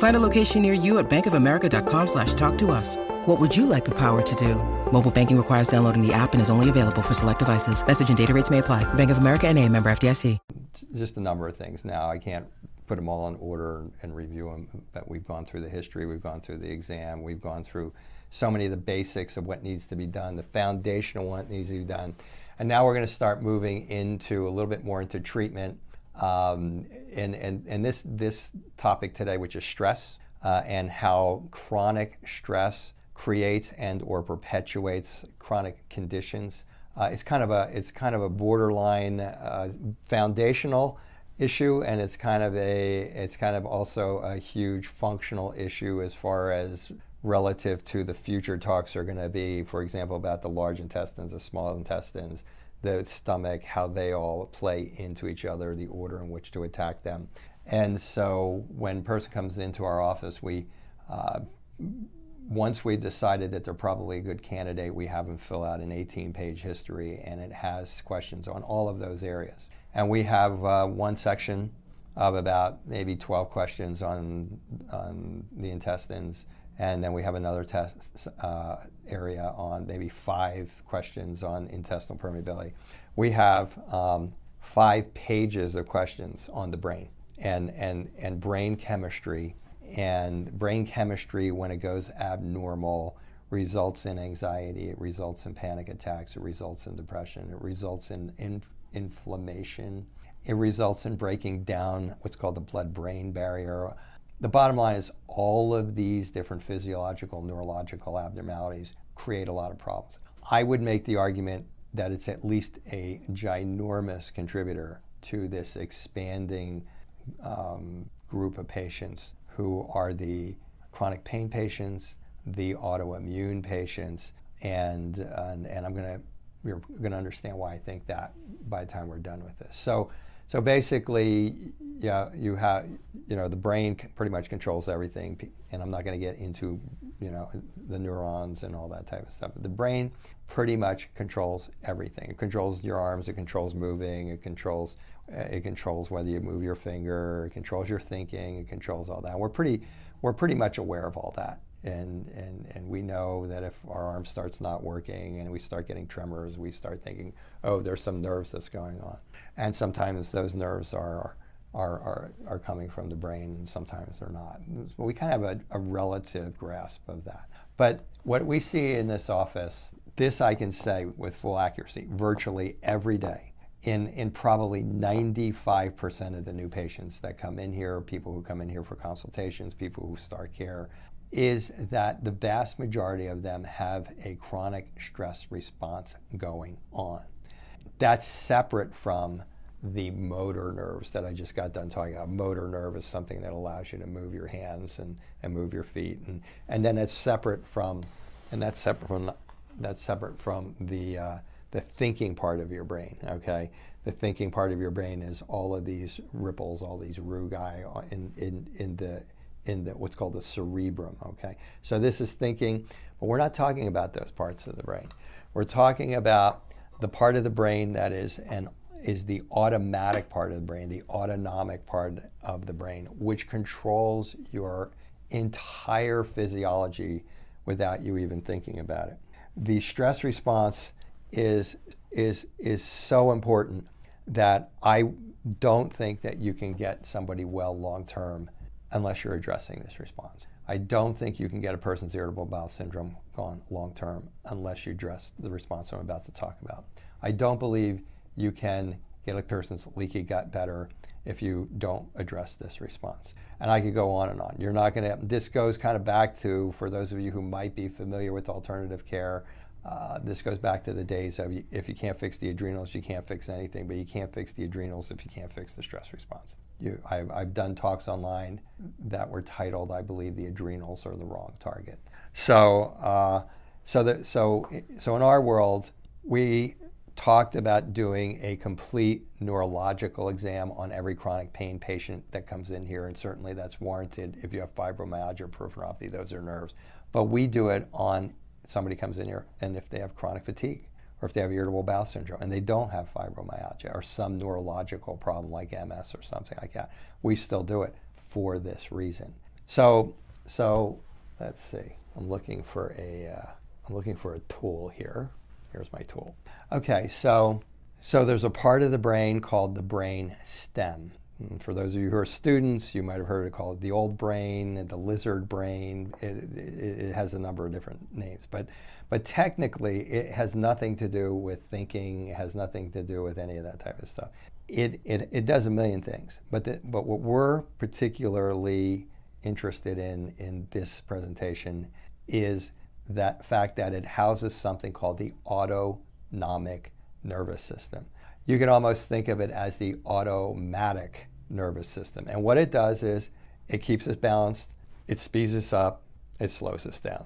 Find a location near you at bankofamerica.com slash talk to us. What would you like the power to do? Mobile banking requires downloading the app and is only available for select devices. Message and data rates may apply. Bank of America and a member FDIC. Just a number of things. Now, I can't put them all in order and review them, but we've gone through the history, we've gone through the exam, we've gone through so many of the basics of what needs to be done, the foundational what needs to be done. And now we're going to start moving into a little bit more into treatment. Um, and and, and this, this topic today, which is stress uh, and how chronic stress creates and or perpetuates chronic conditions. Uh, it's kind of a it's kind of a borderline uh, foundational issue, and it's kind of a it's kind of also a huge functional issue as far as relative to the future talks are going to be, for example, about the large intestines, the small intestines, the stomach, how they all play into each other, the order in which to attack them. And so when a person comes into our office, we uh, once we've decided that they're probably a good candidate, we have them fill out an 18 page history and it has questions on all of those areas. And we have uh, one section of about maybe 12 questions on, on the intestines, and then we have another test uh, area on maybe five questions on intestinal permeability. We have um, five pages of questions on the brain and, and, and brain chemistry and brain chemistry, when it goes abnormal, results in anxiety, it results in panic attacks, it results in depression, it results in, in inflammation, it results in breaking down what's called the blood brain barrier. The bottom line is all of these different physiological, neurological abnormalities create a lot of problems. I would make the argument that it's at least a ginormous contributor to this expanding um, group of patients who are the chronic pain patients, the autoimmune patients, and and, and I'm to you're to understand why I think that by the time we're done with this. So so basically, yeah, you have you know the brain pretty much controls everything, and I'm not going to get into you know the neurons and all that type of stuff. But the brain pretty much controls everything. It controls your arms. It controls moving. It controls uh, it controls whether you move your finger. It controls your thinking. It controls all that. We're pretty, we're pretty much aware of all that. And, and, and we know that if our arm starts not working and we start getting tremors, we start thinking, oh, there's some nerves that's going on. And sometimes those nerves are, are, are, are coming from the brain and sometimes they're not. But we kind of have a, a relative grasp of that. But what we see in this office, this I can say with full accuracy, virtually every day in, in probably 95% of the new patients that come in here, people who come in here for consultations, people who start care, is that the vast majority of them have a chronic stress response going on. That's separate from the motor nerves that I just got done talking about. Motor nerve is something that allows you to move your hands and, and move your feet. And, and then it's separate from, and that's separate from, that's separate from the, uh, the thinking part of your brain. Okay, the thinking part of your brain is all of these ripples, all these rugae in in in the in the what's called the cerebrum. Okay, so this is thinking, but we're not talking about those parts of the brain. We're talking about the part of the brain that is an is the automatic part of the brain, the autonomic part of the brain, which controls your entire physiology without you even thinking about it. The stress response is is is so important that I don't think that you can get somebody well long term unless you're addressing this response. I don't think you can get a person's irritable bowel syndrome gone long term unless you address the response I'm about to talk about. I don't believe you can get a person's leaky gut better if you don't address this response. And I could go on and on. You're not going to, this goes kind of back to, for those of you who might be familiar with alternative care, uh, this goes back to the days of if you can't fix the adrenals, you can't fix anything, but you can't fix the adrenals if you can't fix the stress response. You, I've, I've done talks online that were titled, I believe, the adrenals are the wrong target. So, uh, so, that, so, so in our world, we talked about doing a complete neurological exam on every chronic pain patient that comes in here, and certainly that's warranted if you have fibromyalgia or peripheral neuropathy, those are nerves. But we do it on somebody comes in here and if they have chronic fatigue or if they have irritable bowel syndrome and they don't have fibromyalgia or some neurological problem like MS or something like that, we still do it for this reason. So, so let's see. I'm looking for a, uh, I'm looking for a tool here. Here's my tool. Okay, so, so there's a part of the brain called the brain stem. And for those of you who are students, you might have heard it called the old brain, the lizard brain. It, it, it, has a number of different names, but but technically, it has nothing to do with thinking. It has nothing to do with any of that type of stuff. It it, it does a million things, but the, but what we're particularly interested in in this presentation is that fact that it houses something called the autonomic nervous system. You can almost think of it as the automatic nervous system. And what it does is it keeps us balanced, it speeds us up, it slows us down.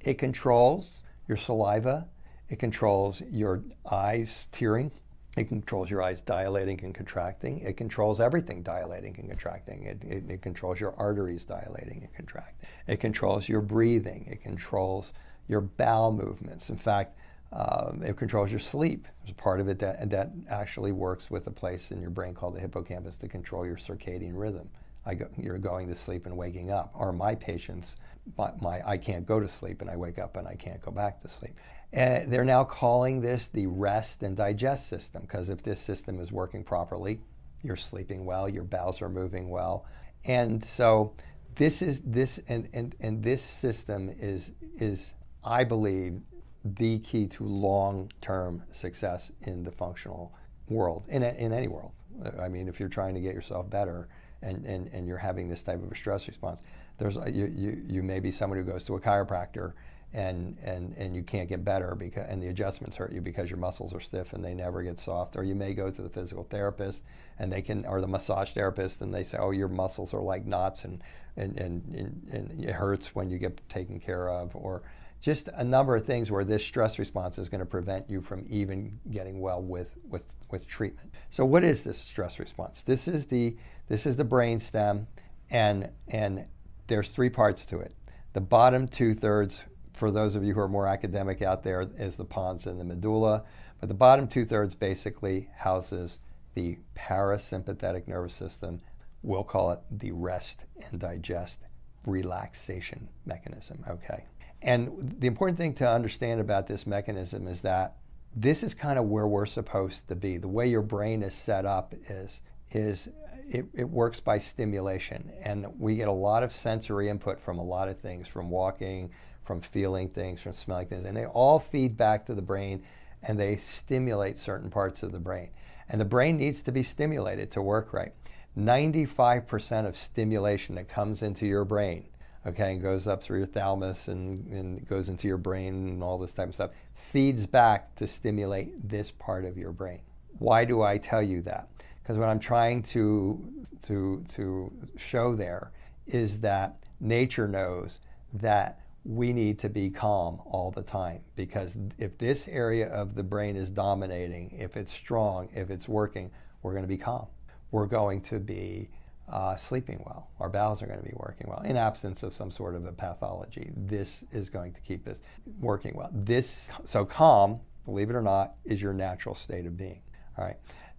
It controls your saliva, it controls your eyes tearing, it controls your eyes dilating and contracting. It controls everything dilating and contracting. It, it, it, controls your arteries dilating and contracting. It controls your breathing. It controls your bowel movements. In fact, um, it controls your sleep. There's a part of it that, that actually works with a place in your brain called the hippocampus to control your circadian rhythm. Go, you're going to sleep and waking up. Or my patients, my, my, I can't go to sleep and I wake up and I can't go back to sleep. And they're now calling this the rest and digest system because if this system is working properly, you're sleeping well, your bowels are moving well. And so this is this and, and, and this system is is I believe the key to long-term success in the functional world, in, a, in any world. I mean, if you're trying to get yourself better and, and, and you're having this type of a stress response, there's uh, you, you, you may be someone who goes to a chiropractor and, and, and you can't get better because and the adjustments hurt you because your muscles are stiff and they never get soft. Or you may go to the physical therapist and they can or the massage therapist and they say, oh, your muscles are like knots and and, and, and, and it hurts when you get taken care of. Or just a number of things where this stress response is going to prevent you from even getting well with, with, with treatment. So what is this stress response? This is the this is the brain stem and and there's three parts to it. The bottom two thirds, for those of you who are more academic out there, is the pons and the medulla. But the bottom two thirds basically houses the parasympathetic nervous system. We'll call it the rest and digest relaxation mechanism. Okay. And the important thing to understand about this mechanism is that this is kind of where we're supposed to be. The way your brain is set up is is it, it works by stimulation, and we get a lot of sensory input from a lot of things, from walking, from feeling things, from smelling things, and they all feed back to the brain, and they stimulate certain parts of the brain. And the brain needs to be stimulated to work right. 95% of stimulation that comes into your brain okay, and goes up through your thalamus and, and goes into your brain and all this type of stuff, feeds back to stimulate this part of your brain. Why do I tell you that? Because what I'm trying to, to, to show there is that nature knows that we need to be calm all the time because if this area of the brain is dominating, if it's strong, if it's working, we're going to be calm. We're going to be uh, sleeping well. Our bowels are going to be working well. In absence of some sort of a pathology, this is going to keep us working well. This, so calm, believe it or not, is your natural state of being. All right.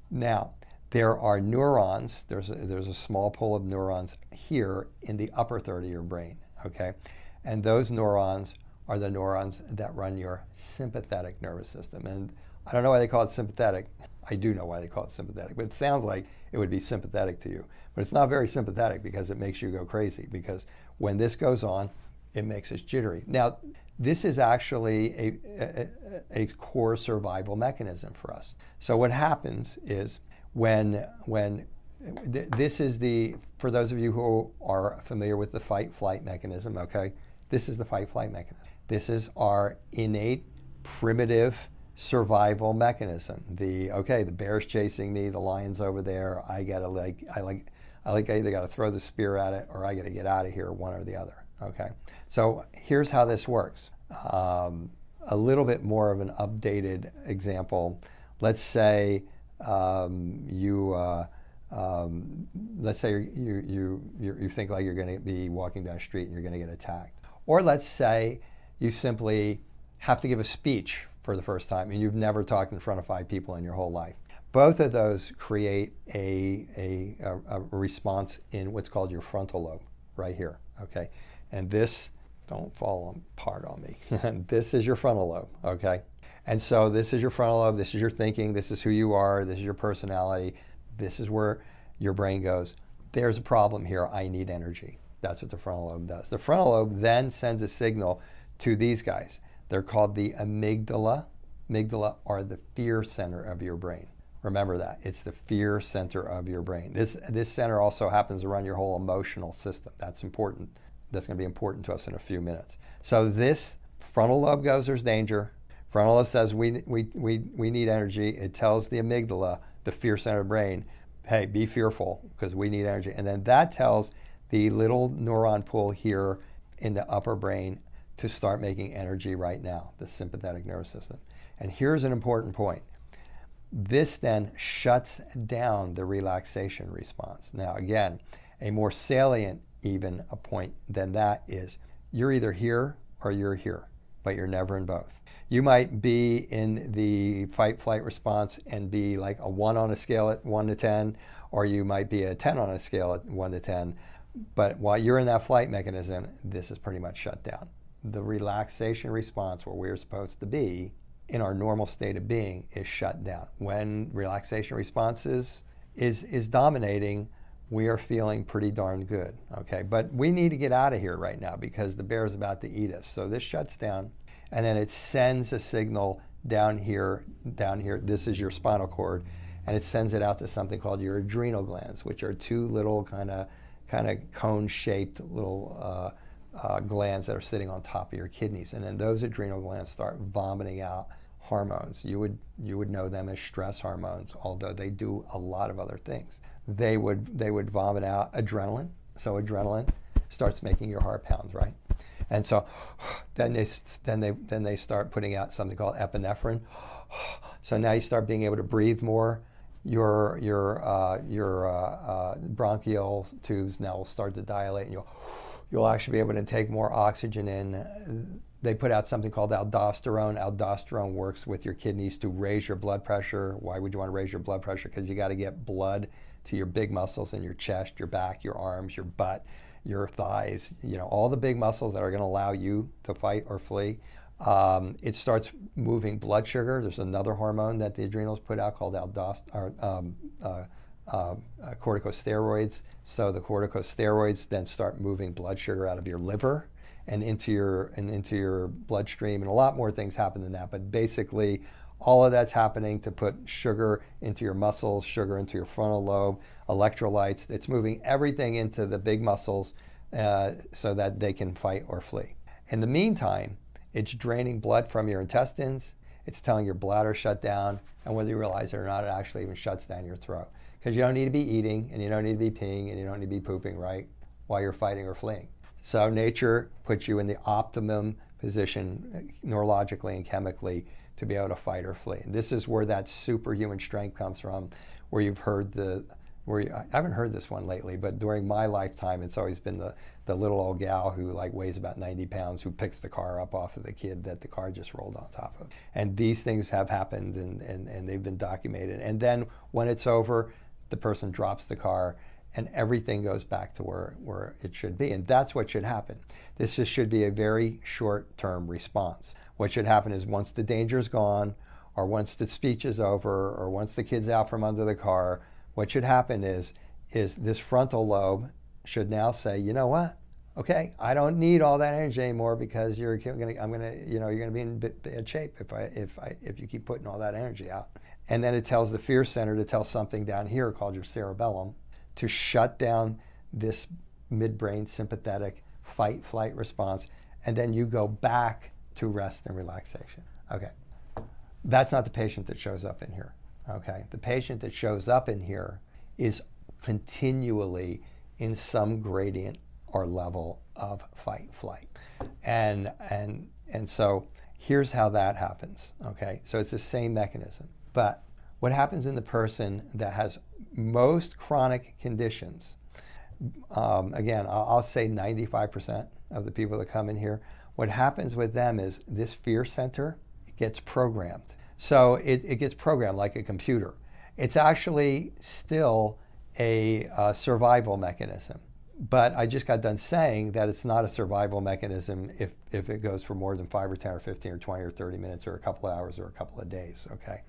Now, there are neurons, there's a, there's a small pool of neurons here in the upper third of your brain, okay? And those neurons are the neurons that run your sympathetic nervous system. And I don't know why they call it sympathetic. I do know why they call it sympathetic, but it sounds like it would be sympathetic to you. But it's not very sympathetic because it makes you go crazy. Because when this goes on, it makes us jittery. Now, this is actually a, a, a core survival mechanism for us. So what happens is when when th- this is the for those of you who are familiar with the fight flight mechanism, okay, this is the fight flight mechanism. This is our innate primitive survival mechanism. The okay, the bear's chasing me, the lion's over there. I gotta like I like I like I either gotta throw the spear at it or I gotta get out of here, one or the other. Okay, so here's how this works. Um, a little bit more of an updated example. Let's say um, you. Uh, um, let's say you, you, you, you think like you're going to be walking down the street and you're going to get attacked. Or let's say you simply have to give a speech for the first time and you've never talked in front of five people in your whole life. Both of those create a, a, a, response in what's called your frontal lobe, right here. Okay, and this don't fall apart on me. this is your frontal lobe. Okay, and so this is your frontal lobe. This is your thinking. This is who you are. This is your personality. This is where your brain goes. There's a problem here. I need energy. That's what the frontal lobe does. The frontal lobe then sends a signal to these guys. They're called the amygdala. Amygdala are the fear center of your brain. Remember that. It's the fear center of your brain. This, this center also happens to run your whole emotional system. That's important. That's going to be important to us in a few minutes. So this frontal lobe goes, there's danger. Frontal lobe says we, we, we, we need energy. It tells the amygdala, the fear center of the brain, hey, be fearful because we need energy. And then that tells the little neuron pool here in the upper brain to start making energy right now, the sympathetic nervous system. And here's an important point. This then shuts down the relaxation response. Now, again, a more salient, even a point than that is you're either here or you're here, but you're never in both. You might be in the fight flight response and be like a one on a scale at one to 10, or you might be a 10 on a scale at one to 10. But while you're in that flight mechanism, this is pretty much shut down the relaxation response where we're supposed to be in our normal state of being is shut down. When relaxation responses is, is, dominating, we are feeling pretty darn good. Okay, but we need to get out of here right now because the bear is about to eat us. So this shuts down, and then it sends a signal down here, down here. This is your spinal cord, and it sends it out to something called your adrenal glands, which are two little kind of kind of cone-shaped little uh, uh, glands that are sitting on top of your kidneys, and then those adrenal glands start vomiting out hormones. You would you would know them as stress hormones, although they do a lot of other things. They would they would vomit out adrenaline. So adrenaline starts making your heart pound, right? And so then they then they then they start putting out something called epinephrine. So now you start being able to breathe more. Your your uh, your uh, uh, bronchial tubes now will start to dilate, and you'll you'll actually be able to take more oxygen in. They put out something called aldosterone. Aldosterone works with your kidneys to raise your blood pressure. Why would you want to raise your blood pressure? Because you got to get blood to your big muscles in your chest, your back, your arms, your butt, your thighs, you know, all the big muscles that are going to allow you to fight or flee. Um, it starts moving blood sugar. There's another hormone that the adrenals put out called aldosterone. Um, uh, uh, uh, corticosteroids. So the corticosteroids then start moving blood sugar out of your liver and into your and into your bloodstream, and a lot more things happen than that. But basically, all of that's happening to put sugar into your muscles, sugar into your frontal lobe, electrolytes. It's moving everything into the big muscles uh, so that they can fight or flee. In the meantime, it's draining blood from your intestines. It's telling your bladder shut down, and whether you realize it or not, it actually even shuts down your throat because you don't need to be eating and you don't need to be peeing and you don't need to be pooping right while you're fighting or fleeing. So nature puts you in the optimum position uh, neurologically and chemically to be able to fight or flee. And this is where that superhuman strength comes from, where you've heard the where you, I haven't heard this one lately, but during my lifetime, it's always been the, the little old gal who like weighs about 90 pounds who picks the car up off of the kid that the car just rolled on top of. And these things have happened and, and, and they've been documented. And then when it's over, the person drops the car and everything goes back to where, where it should be. And that's what should happen. This just should be a very short term response. What should happen is once the danger is gone, or once the speech is over, or once the kid's out from under the car, what should happen is, is this frontal lobe should now say, you know what? Okay, I don't need all that energy anymore because you're gonna, I'm gonna, you know, you're gonna be in bad shape if I, if I, if you keep putting all that energy out. And then it tells the fear center to tell something down here called your cerebellum to shut down this midbrain sympathetic fight flight response, and then you go back to rest and relaxation. Okay, that's not the patient that shows up in here. Okay, the patient that shows up in here is continually in some gradient or level of fight flight, and and and so here's how that happens. Okay, so it's the same mechanism, but what happens in the person that has most chronic conditions? Um, again, I'll, I'll say 95% of the people that come in here. What happens with them is this fear center gets programmed. So it, it gets programmed like a computer. It's actually still a, a survival mechanism. But I just got done saying that it's not a survival mechanism if, if it goes for more than 5 or 10 or 15 or 20 or 30 minutes or a couple of hours or a couple of days, okay?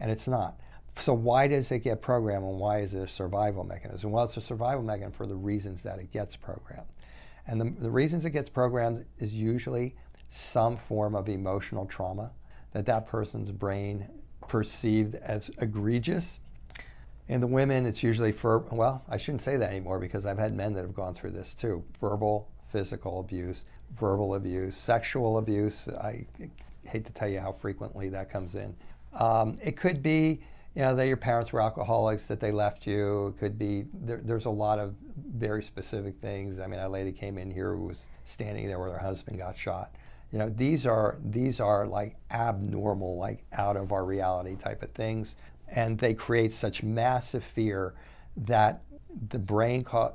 And it's not. So why does it get programmed and why is it a survival mechanism? Well, it's a survival mechanism for the reasons that it gets programmed. And the, the reasons it gets programmed is usually some form of emotional trauma that that person's brain perceived as egregious. In the women, it's usually for, well, I shouldn't say that anymore because I've had men that have gone through this too verbal, physical abuse, verbal abuse, sexual abuse. I hate to tell you how frequently that comes in. Um, it could be, you know, that your parents were alcoholics, that they left you. It could be, there, there's a lot of very specific things. I mean, a lady came in here who was standing there where her husband got shot. You know, these are these are like abnormal, like out of our reality type of things, and they create such massive fear that the brain ca-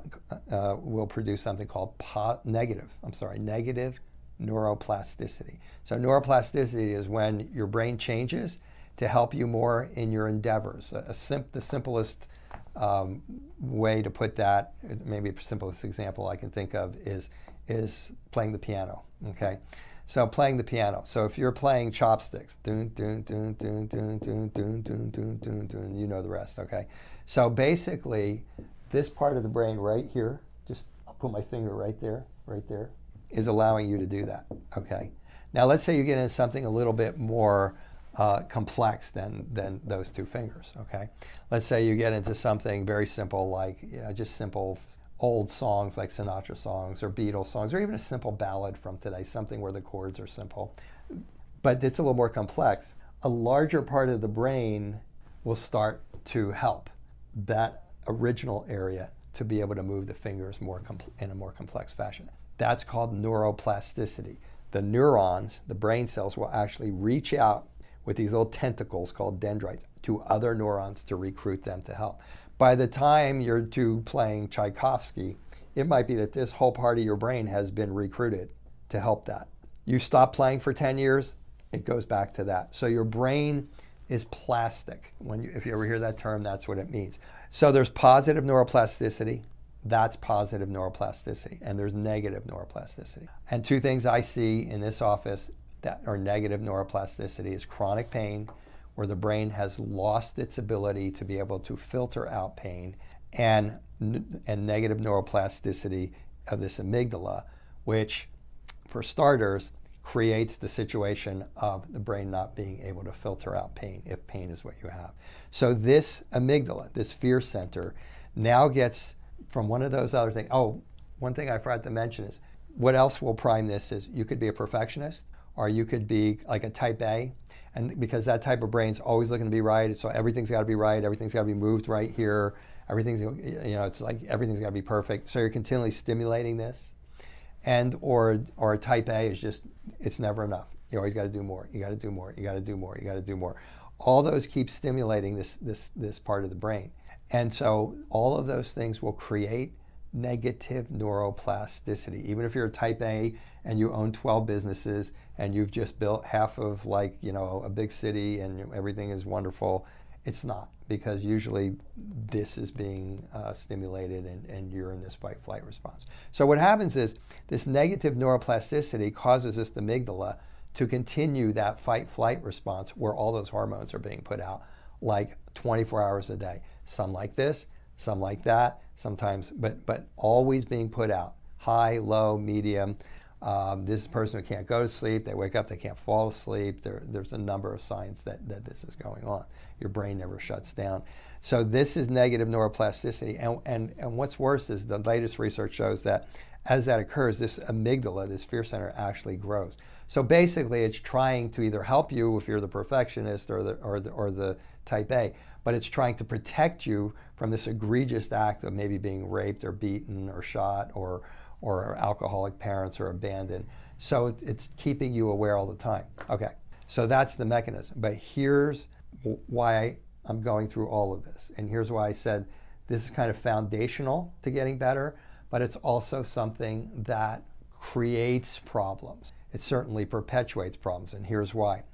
uh, will produce something called po- negative. I'm sorry, negative neuroplasticity. So neuroplasticity is when your brain changes to help you more in your endeavors. A, a sim- the simplest um, way to put that, maybe the simplest example I can think of is is playing the piano. Okay, so playing the piano. So if you're playing chopsticks, dun dun dun dun dun dun dun dun dun dun dun, you know the rest. Okay, so basically, this part of the brain right here, just I'll put my finger right there, right there, is allowing you to do that. Okay, now let's say you get into something a little bit more uh, complex than than those two fingers. Okay, let's say you get into something very simple like you know just simple old songs like Sinatra songs or Beatles songs or even a simple ballad from today, something where the chords are simple, but it's a little more complex. A larger part of the brain will start to help that original area to be able to move the fingers more in a more complex fashion. That's called neuroplasticity. The neurons, the brain cells, will actually reach out with these little tentacles called dendrites to other neurons to recruit them to help. By the time you're to playing Tchaikovsky, it might be that this whole part of your brain has been recruited to help that. You stop playing for 10 years, it goes back to that. So your brain is plastic. When you, if you ever hear that term, that's what it means. So there's positive neuroplasticity. That's positive neuroplasticity. And there's negative neuroplasticity. And two things I see in this office that are negative neuroplasticity is chronic pain, where the brain has lost its ability to be able to filter out pain, and, and negative neuroplasticity of this amygdala, which, for starters, creates the situation of the brain not being able to filter out pain if pain is what you have. So, this amygdala, this fear center, now gets from one of those other things. Oh, one thing I forgot to mention is what else will prime this is you could be a perfectionist or you could be like a type A, and because that type of brain's always looking to be right, so everything's got to be right, everything's got to be moved right here, everything's you know it's like everything's got to be perfect. So you're continually stimulating this, and or or type A is just it's never enough. You always got to do more. You got to do more. You got to do more. You got to do more. All those keep stimulating this this this part of the brain, and so all of those things will create negative neuroplasticity. Even if you're a type A and you own 12 businesses and you've just built half of like, you know, a big city and everything is wonderful, it's not because usually this is being uh, stimulated and, and you're in this fight flight response. So what happens is this negative neuroplasticity causes this amygdala to continue that fight flight response where all those hormones are being put out like 24 hours a day. Some like this, some like that, sometimes, but, but always being put out high, low, medium. Um, this person who can't go to sleep, they wake up, they can't fall asleep. There, there's a number of signs that, that this is going on. Your brain never shuts down. So, this is negative neuroplasticity. And, and, and what's worse is the latest research shows that as that occurs, this amygdala, this fear center, actually grows. So basically, it's trying to either help you if you're the perfectionist or the, or the, or the type A, but it's trying to protect you from this egregious act of maybe being raped or beaten or shot or, or alcoholic parents or abandoned. So it's keeping you aware all the time. Okay, so that's the mechanism. But here's why I'm going through all of this. And here's why I said this is kind of foundational to getting better, but it's also something that creates problems. It certainly perpetuates problems, and here's why.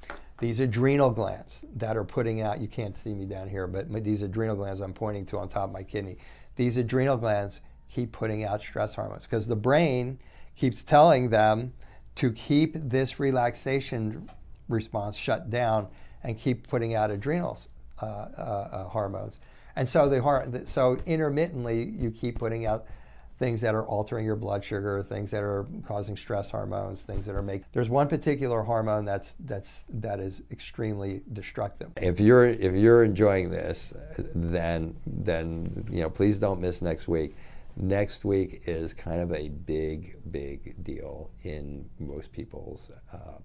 These adrenal glands that are putting out, you can't see me down here, but these adrenal glands I'm pointing to on top of my kidney, these adrenal glands keep putting out stress hormones because the brain keeps telling them to keep this relaxation response shut down and keep putting out adrenals uh, uh, uh, hormones. And so the so intermittently you keep putting out things that are altering your blood sugar, things that are causing stress hormones, things that are make. There's one particular hormone that's that's that is extremely destructive. If you're if you're enjoying this, then then you know please don't miss next week. Next week is kind of a big big deal in most people's uh,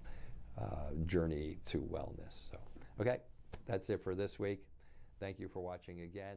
uh, journey to wellness. So okay, that's it for this week. Thank you for watching again,